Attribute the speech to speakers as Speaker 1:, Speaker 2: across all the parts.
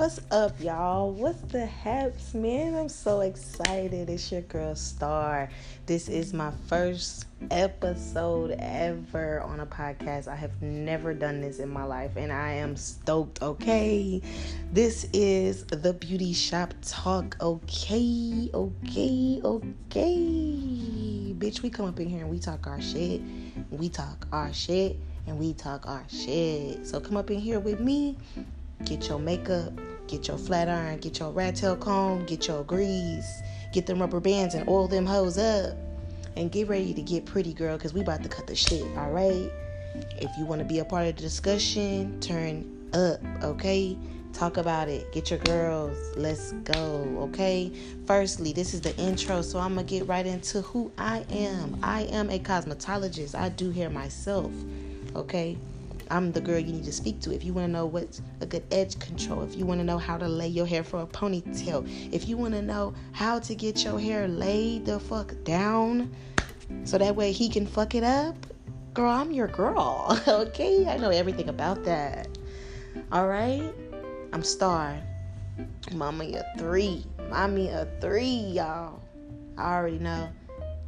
Speaker 1: What's up, y'all? What's the haps, man? I'm so excited. It's your girl Star. This is my first episode ever on a podcast. I have never done this in my life, and I am stoked, okay? This is the Beauty Shop Talk, okay? Okay, okay. Bitch, we come up in here and we talk our shit. We talk our shit, and we talk our shit. So come up in here with me Get your makeup, get your flat iron, get your rat tail comb, get your grease, get them rubber bands and oil them hoes up. And get ready to get pretty, girl, because we about to cut the shit, all right? If you want to be a part of the discussion, turn up, okay? Talk about it. Get your girls. Let's go, okay? Firstly, this is the intro, so I'm going to get right into who I am. I am a cosmetologist. I do hair myself, okay? I'm the girl you need to speak to. If you want to know what's a good edge control, if you want to know how to lay your hair for a ponytail, if you want to know how to get your hair laid the fuck down so that way he can fuck it up, girl, I'm your girl. okay? I know everything about that. All right? I'm Star. Mama, you're three. Mommy, a three, y'all. I already know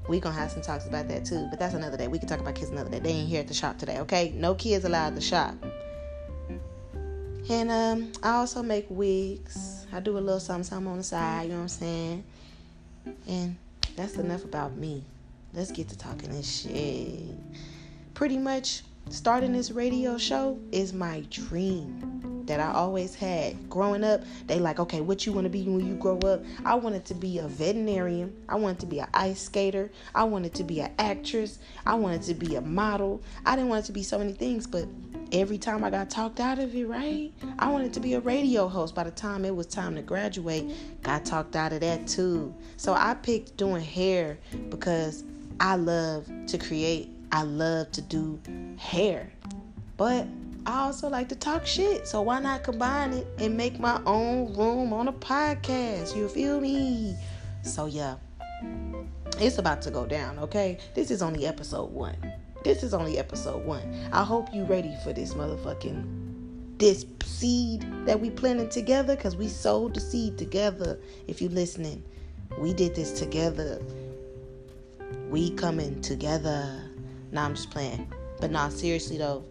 Speaker 1: we gonna have some talks about that too. But that's another day. We can talk about kids another day. They ain't here at the shop today, okay? No kids allowed the shop. And um, I also make wigs. I do a little something, something on the side. You know what I'm saying? And that's enough about me. Let's get to talking this shit. Pretty much, starting this radio show is my dream that I always had. Growing up, they like, okay, what you want to be when you grow up? I wanted to be a veterinarian. I wanted to be an ice skater. I wanted to be an actress. I wanted to be a model. I didn't want it to be so many things, but every time I got talked out of it, right? I wanted to be a radio host. By the time it was time to graduate, got talked out of that too. So I picked doing hair because I love to create. I love to do hair. But I also like to talk shit. So why not combine it and make my own room on a podcast? You feel me? So yeah. It's about to go down, okay? This is only episode 1. This is only episode 1. I hope you ready for this motherfucking this seed that we planted together cuz we sowed the seed together. If you listening, we did this together. We coming together. Nah, I'm just playing. But nah, seriously though,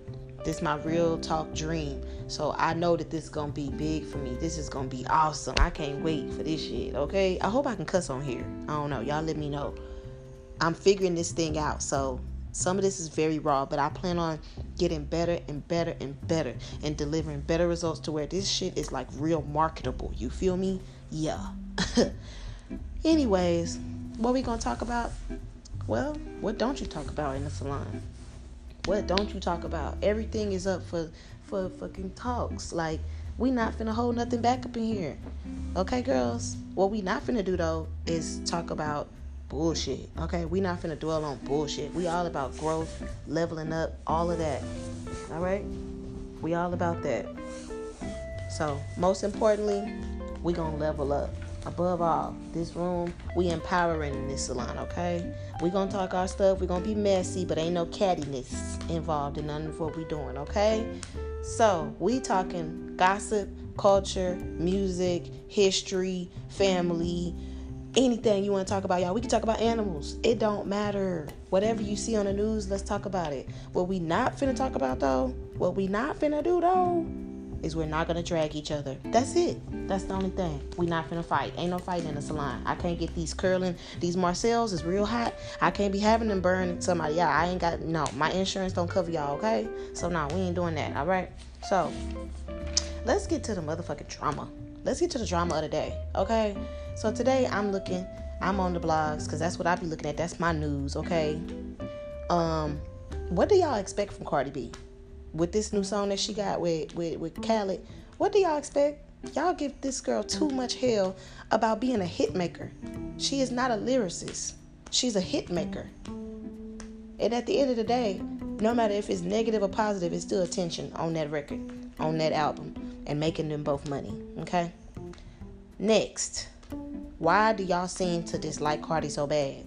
Speaker 1: this my real talk dream. So I know that this is gonna be big for me. This is gonna be awesome. I can't wait for this shit. Okay. I hope I can cuss on here. I don't know. Y'all let me know. I'm figuring this thing out. So some of this is very raw, but I plan on getting better and better and better and delivering better results to where this shit is like real marketable. You feel me? Yeah. Anyways, what we gonna talk about? Well, what don't you talk about in the salon? What don't you talk about? Everything is up for for fucking talks. Like we not finna hold nothing back up in here. Okay, girls? What we not finna do though is talk about bullshit. Okay, we not finna dwell on bullshit. We all about growth, leveling up, all of that. All right? We all about that. So, most importantly, we gonna level up above all, this room, we empowering in this salon, okay? we gonna talk our stuff, we gonna be messy, but ain't no cattiness involved in none of what we doing, okay? So we talking gossip, culture, music, history, family, anything you want to talk about, y'all. We can talk about animals. It don't matter. Whatever you see on the news, let's talk about it. What we not finna talk about though, what we not finna do though, is we're not gonna drag each other. That's it. That's the only thing. We not gonna fight. Ain't no fighting in the salon. I can't get these curling. These Marcels is real hot. I can't be having them burn somebody. Yeah, I ain't got no. My insurance don't cover y'all. Okay. So no, we ain't doing that. All right. So let's get to the motherfucking drama. Let's get to the drama of the day. Okay. So today I'm looking. I'm on the blogs because that's what I be looking at. That's my news. Okay. Um, what do y'all expect from Cardi B? With this new song that she got with with with Khaled. What do y'all expect? Y'all give this girl too much hell about being a hit maker. She is not a lyricist. She's a hit maker. And at the end of the day, no matter if it's negative or positive, it's still attention on that record, on that album, and making them both money. Okay? Next, why do y'all seem to dislike Cardi so bad?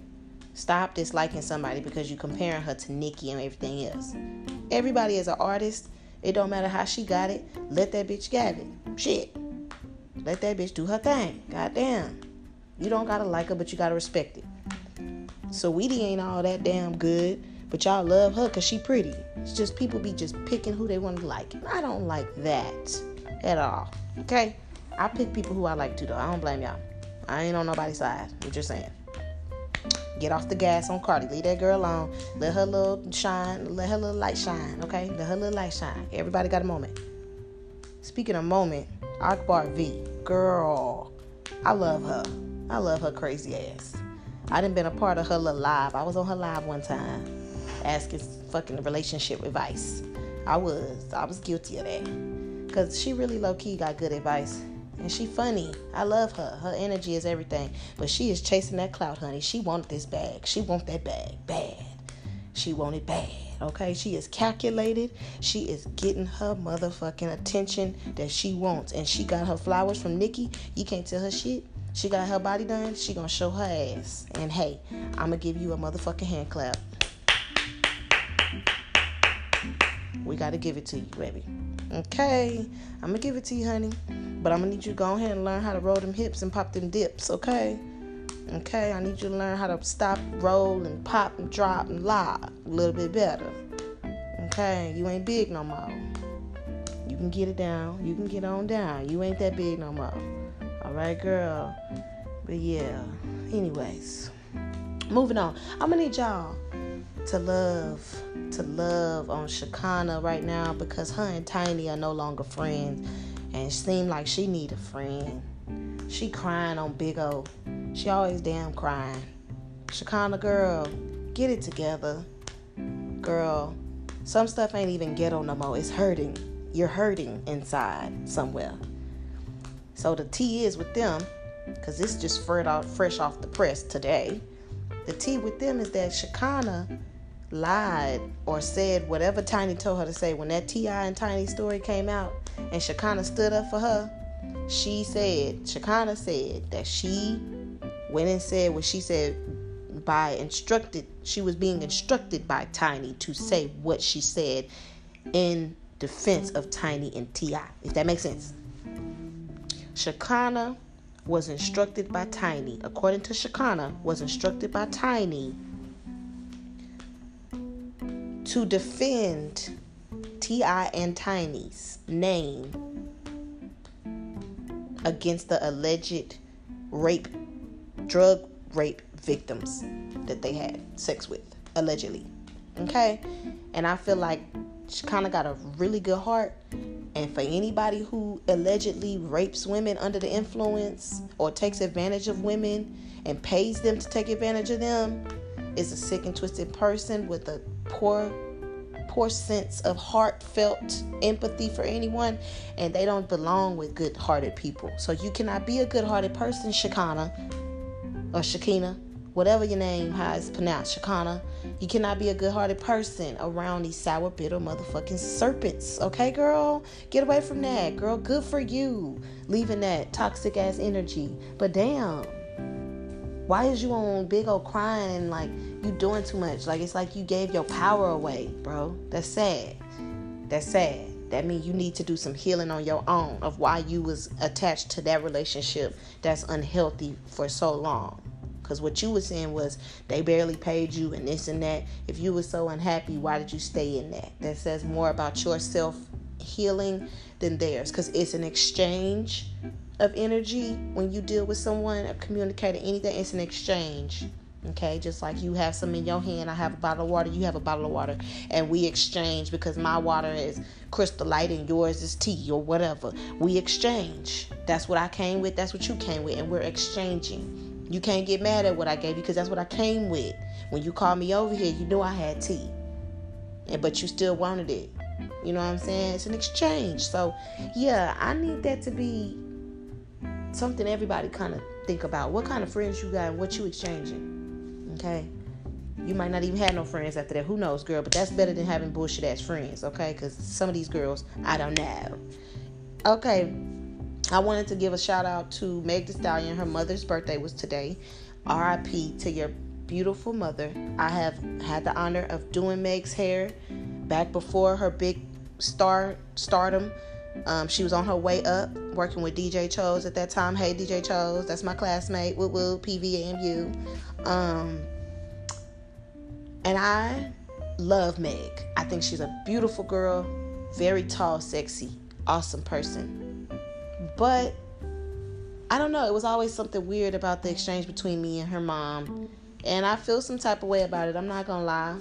Speaker 1: Stop disliking somebody because you're comparing her to Nicki and everything else. Everybody is an artist. It don't matter how she got it. Let that bitch get it. Shit. Let that bitch do her thing. Goddamn. You don't gotta like her, but you gotta respect it. So Saweetie ain't all that damn good, but y'all love her because she pretty. It's just people be just picking who they want to like. And I don't like that at all. Okay? I pick people who I like to though. I don't blame y'all. I ain't on nobody's side. I'm just saying. Get off the gas on Cardi. Leave that girl alone. Let her little shine. Let her little light shine. Okay? Let her little light shine. Everybody got a moment. Speaking of moment, Akbar V. Girl. I love her. I love her crazy ass. I didn't been a part of her little live. I was on her live one time asking fucking relationship advice. I was. I was guilty of that. Cause she really low key got good advice. And she funny. I love her. Her energy is everything. But she is chasing that clout, honey. She wanted this bag. She want that bag bad. She want it bad. Okay? She is calculated. She is getting her motherfucking attention that she wants. And she got her flowers from Nicki. You can't tell her shit. She got her body done. She gonna show her ass. And hey, I'ma give you a motherfucking hand clap. We gotta give it to you, baby. Okay, I'm gonna give it to you, honey. But I'm gonna need you to go ahead and learn how to roll them hips and pop them dips, okay? Okay, I need you to learn how to stop, roll, and pop and drop and lie a little bit better. Okay, you ain't big no more. You can get it down. You can get on down. You ain't that big no more. All right, girl. But yeah. Anyways, moving on. I'm gonna need y'all to love, to love on Shekinah right now because her and Tiny are no longer friends, and it seemed like she need a friend. She crying on Big O. She always damn crying. Shekinah girl, get it together. Girl, some stuff ain't even ghetto no more. It's hurting. You're hurting inside somewhere. So the tea is with them, because this just fresh off, the press today. The tea with them is that Shekinah lied or said whatever Tiny told her to say when that T.I. and Tiny story came out and Shekinah stood up for her. She said, Shekinah said that she went and said what she said by instructed, she was being instructed by Tiny to say what she said in defense of Tiny and T.I. If that makes sense. Shekinah was instructed by Tiny, according to Shekinah, was instructed by Tiny to defend T.I. and Tiny's name against the alleged rape, drug rape victims that they had sex with, allegedly. Okay? And I feel like she kind of got a really good heart. And for anybody who allegedly rapes women under the influence or takes advantage of women and pays them to take advantage of them is a sick and twisted person with a poor poor sense of heartfelt empathy for anyone and they don't belong with good-hearted people. So you cannot be a good-hearted person Shekinah or Shakina whatever your name how it's pronounced Shekinah you cannot be a good-hearted person around these sour bitter motherfucking serpents okay girl? Get away from that girl. Good for you leaving that toxic ass energy. But damn why is you on big old crying and like you doing too much? Like it's like you gave your power away, bro. That's sad. That's sad. That means you need to do some healing on your own of why you was attached to that relationship that's unhealthy for so long. Cause what you were saying was they barely paid you and this and that. If you were so unhappy, why did you stay in that? That says more about your self healing than theirs. Cause it's an exchange of energy when you deal with someone or communicating anything it's an exchange okay? Just like you have some in your hand i have a bottle of water you have a bottle of water and we exchange because my water is crystal light and yours is tea or whatever. We exchange. That's what i came with that's what you came with and we're exchanging. You can't get mad at what i gave you because that's what i came with. When you called me over here you knew i had tea and but you still wanted it. You know what i'm saying? It's an exchange. So yeah i need that to be something everybody kind of think about. What kind of friends you got and what you exchanging. Okay? You might not even have no friends after that. Who knows, girl? But that's better than having bullshit ass friends, okay? Because some of these girls, I don't know. Okay. I wanted to give a shout out to Meg Thee Stallion. Her mother's birthday was today. RIP to your beautiful mother. I have had the honor of doing Meg's hair back before her big star stardom Um, she was on her way up, working with DJ Chose at that time. Hey, DJ Chose, that's my classmate. Woo woo, PVAMU. Um, and I love Meg. I think she's a beautiful girl, very tall, sexy, awesome person. But I don't know, it was always something weird about the exchange between me and her mom. And I feel some type of way about it. I'm not gonna lie.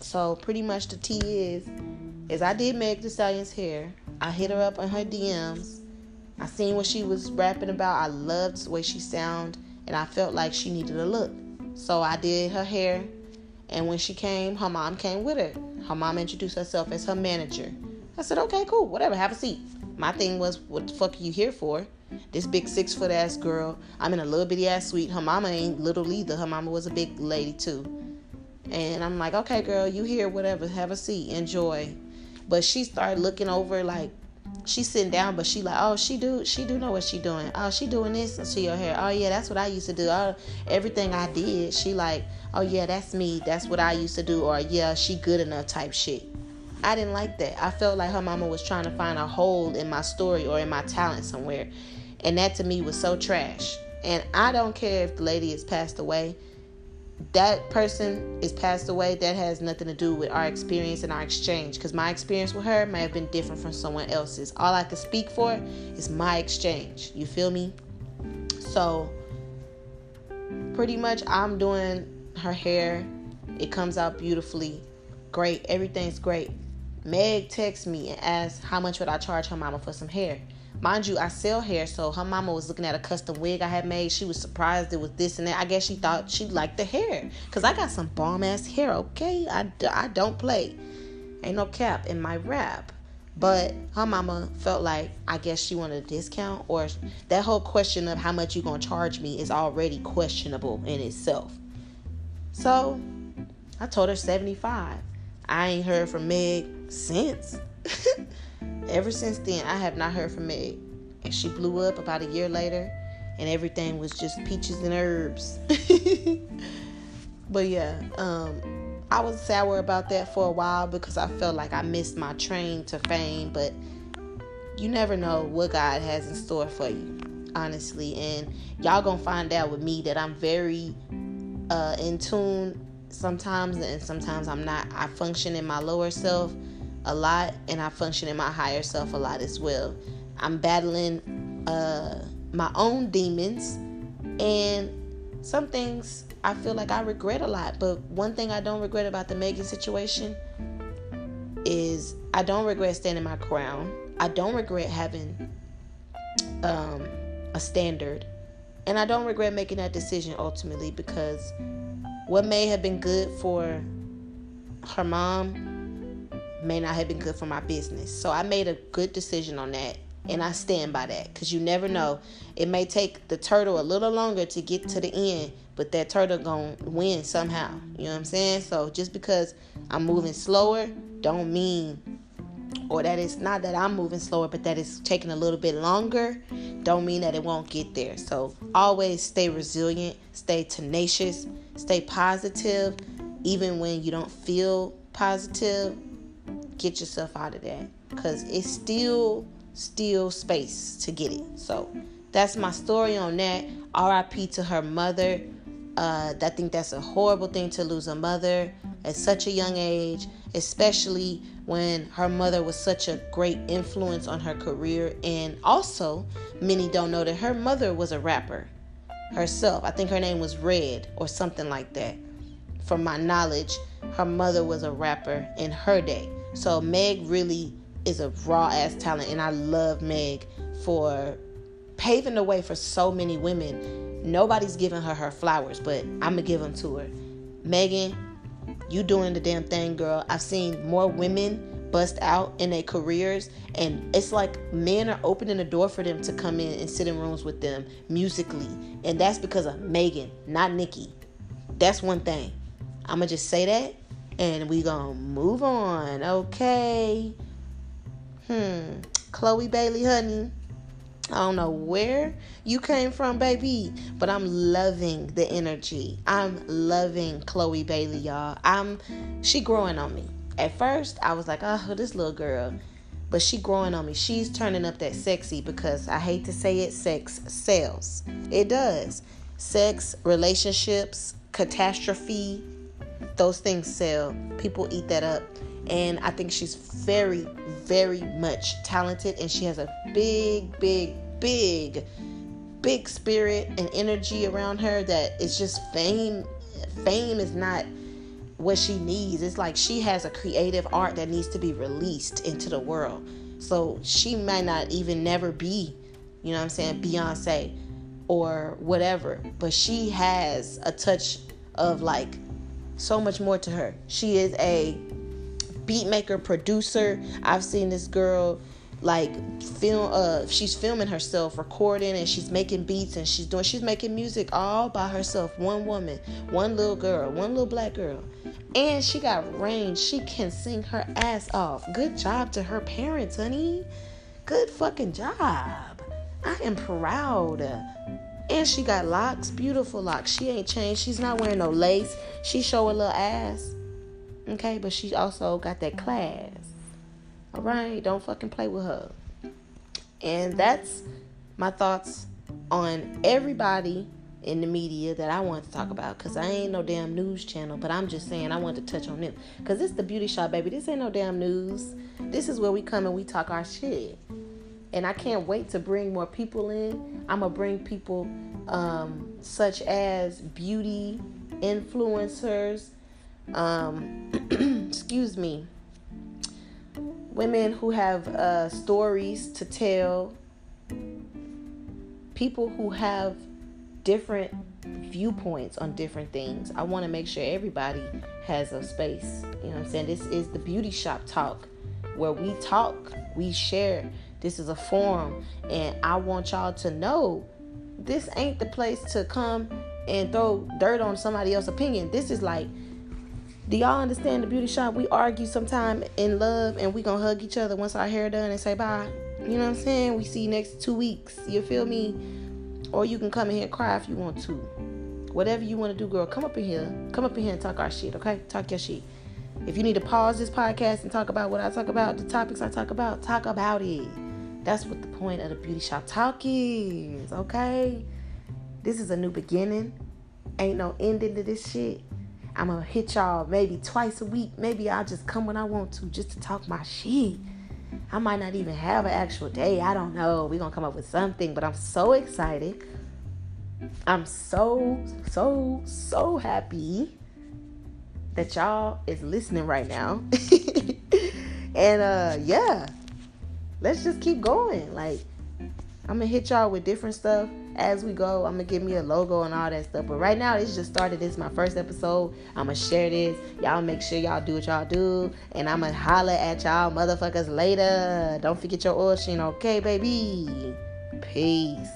Speaker 1: So pretty much the T is, is I did Meg Thee Stallion's hair. I hit her up on her DMs. I seen what she was rapping about. I loved the way she sound, and I felt like she needed a look. So I did her hair, and when she came, her mom came with her. Her mom introduced herself as her manager. I said, okay, cool, whatever, have a seat. My thing was, what the fuck are you here for? This big six foot ass girl. I'm in a little bitty ass suite. Her mama ain't little either. Her mama was a big lady too. And I'm like, okay, girl, you here, whatever, have a seat, enjoy. But she started looking over like she's sitting down, but she like, oh, she do, she do know what she doing. Oh, she doing this to your hair. Oh yeah, that's what I used to do. Oh, everything I did, she like, oh yeah, that's me. That's what I used to do. Or yeah, she good enough type shit. I didn't like that. I felt like her mama was trying to find a hole in my story or in my talent somewhere. And that to me was so trash. And I don't care if the lady has passed away that person is passed away, that has nothing to do with our experience and our exchange. Because my experience with her may have been different from someone else's. All I can speak for is my exchange. You feel me? So, pretty much, I'm doing her hair. It comes out beautifully. Great. Everything's great. Meg texts me and asks how much would I charge her mama for some hair. Mind you, I sell hair, so her mama was looking at a custom wig I had made. She was surprised it was this and that. I guess she thought she liked the hair. Because I got some bomb ass hair, okay? I, I don't play. Ain't no cap in my rap. But her mama felt like I guess she wanted a discount, or that whole question of how much you gonna charge me is already questionable in itself. So I told her 75. I ain't heard from Meg since. Ever since then, I have not heard from Meg. And she blew up about a year later, and everything was just peaches and herbs. but yeah, um, I was sour about that for a while because I felt like I missed my train to fame. But you never know what God has in store for you, honestly. And y'all gonna find out with me that I'm very uh, in tune sometimes, and sometimes I'm not. I function in my lower self a lot and I function in my higher self a lot as well. I'm battling uh, my own demons and some things I feel like I regret a lot. But one thing I don't regret about the Megan situation is I don't regret standing my ground. I don't regret having um, a standard. And I don't regret making that decision ultimately because what may have been good for her mom may not have been good for my business. So I made a good decision on that and I stand by that because you never know. It may take the turtle a little longer to get to the end, but that turtle gonna win somehow. You know what I'm saying? So just because I'm moving slower, don't mean, or that it's not that I'm moving slower, but that it's taking a little bit longer, don't mean that it won't get there. So always stay resilient, stay tenacious, stay positive, even when you don't feel positive get yourself out of that because it's still still space to get it. So that's my story on that. Rip to her mother. Uh, i think that's a horrible thing to lose a mother at such a young age especially when her mother was such a great influence on her career. And also many don't know that her mother was a rapper herself. I think her name was red or something like that. From my knowledge her mother was a rapper in her day so Meg really is a raw ass talent, and I love Meg for paving the way for so many women. Nobody's giving her her flowers, but I'm gonna give them to her. Megan, you doing the damn thing, girl. I've seen more women bust out in their careers, and it's like men are opening the door for them to come in and sit in rooms with them musically, and that's because of Megan, not Nicki. That's one thing. I'm gonna just say that and we gonna move on, okay? Hmm. Chloe Bailey, honey. I don't know where you came from, baby, but I'm loving the energy. I'm loving Chloe Bailey, y'all. I'm she growing on me. At first, I was like, oh, this little girl. but she growing on me. She's turning up that sexy because I hate to say it, sex sells. It does. Sex, relationships, catastrophe, those things sell. People eat that up. And I think she's very, very much talented and she has a big, big, big, big spirit and energy around her that is just fame. Fame is not what she needs. It's like she has a creative art that needs to be released into the world. So she might not even never be, you know what I'm saying, Beyonce or whatever, but she has a touch of like so much more to her. She is a beatmaker, producer. I've seen this girl like film uh she's filming herself recording and she's making beats and she's doing she's making music all by herself one woman one little girl one little black girl and she got range. She can sing her ass off. Good job to her parents, honey. Good fucking job. I am proud. And she got locks, beautiful locks. She ain't changed. She's not wearing no lace. She show a little ass. Okay, but she also got that class. All right, don't fucking play with her. And that's my thoughts on everybody in the media that I want to talk about because I ain't no damn news channel, but I'm just saying I want to touch on them because it's the beauty shop, baby. This ain't no damn news. This is where we come and we talk our shit. And I can't wait to bring more people in. I'm gonna bring people um, such as beauty influencers, um, excuse me, women who have uh, stories to tell, people who have different viewpoints on different things. I want to make sure everybody has a space. You know what I'm saying? This is the beauty shop talk where we talk, we share. This is a forum, and I want y'all to know this ain't the place to come and throw dirt on somebody else's opinion. This is like, do y'all understand the beauty shop? We argue sometime in love and we gonna hug each other once our hair done and say bye. You know what I'm saying? We see next two weeks. You feel me? Or you can come in here and cry if you want to. Whatever you want to do, girl, come up in here. Come up in here and talk our shit, okay? Talk your shit. If you need to pause this podcast and talk about what I talk about, the topics I talk about, talk about it. That's what the point of the beauty shop talk is, okay? This is a new beginning. Ain't no ending to this shit. I'm gonna hit y'all maybe twice a week. Maybe I'll just come when I want to just to talk my shit. I might not even have an actual day. I don't know. We're to come up with something, but I'm so excited. I'm so, so, so happy that y'all is listening right now. and uh yeah, let's just keep going. Like I'm gonna hit y'all with different stuff as we go. I'm gonna give me a logo and all that stuff. But right now, it's just started. This is my first episode. I'm gonna share this. Y'all make sure y'all do what y'all do. And I'm gonna holler at y'all motherfuckers later. Don't forget your oil sheen, okay, baby? Peace.